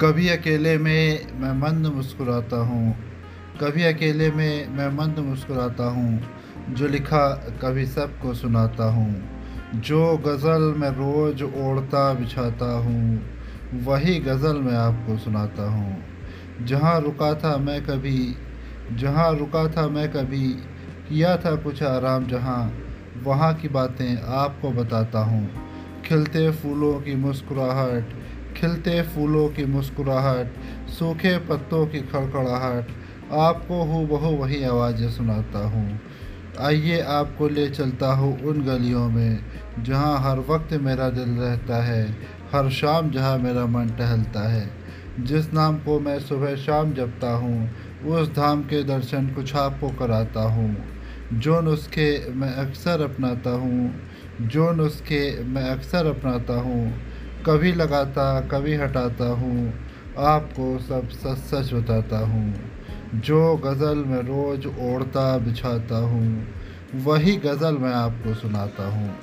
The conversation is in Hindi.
कभी अकेले में मैं मंद मुस्कुराता हूँ, कभी अकेले में मैं मंद मुस्कुराता हूँ, जो लिखा कभी सबको सुनाता हूँ, जो गज़ल मैं रोज़ ओढ़ता बिछाता हूँ, वही गज़ल मैं आपको सुनाता हूँ। जहाँ रुका था मैं कभी, जहाँ रुका था मैं कभी, किया था कुछ आराम जहाँ, वहाँ की बातें आपको बताता हूँ। खिलते फूलों की मुस्कुराहट खिलते फूलों की मुस्कुराहट, सूखे पत्तों की खड़खड़ाहट, आपको हूँ बहु वही आवाज़ें सुनाता हूँ। आइए आपको ले चलता हूँ उन गलियों में, जहाँ हर वक्त मेरा दिल रहता है, हर शाम जहाँ मेरा मन टहलता है। जिस नाम को मैं सुबह शाम जपता हूँ, उस धाम के दर्शन कुछ आपको कराता हूँ। जो नुस्खे मैं अक्सर अपनाता हूँ जो नुस्खे मैं अक्सर अपनाता हूँ। कभी लगाता, कभी हटाता हूँ, आपको सब सच सच बताता हूँ। जो गज़ल मैं रोज़ ओढ़ता, बिछाता हूँ, वही गज़ल मैं आपको सुनाता हूँ।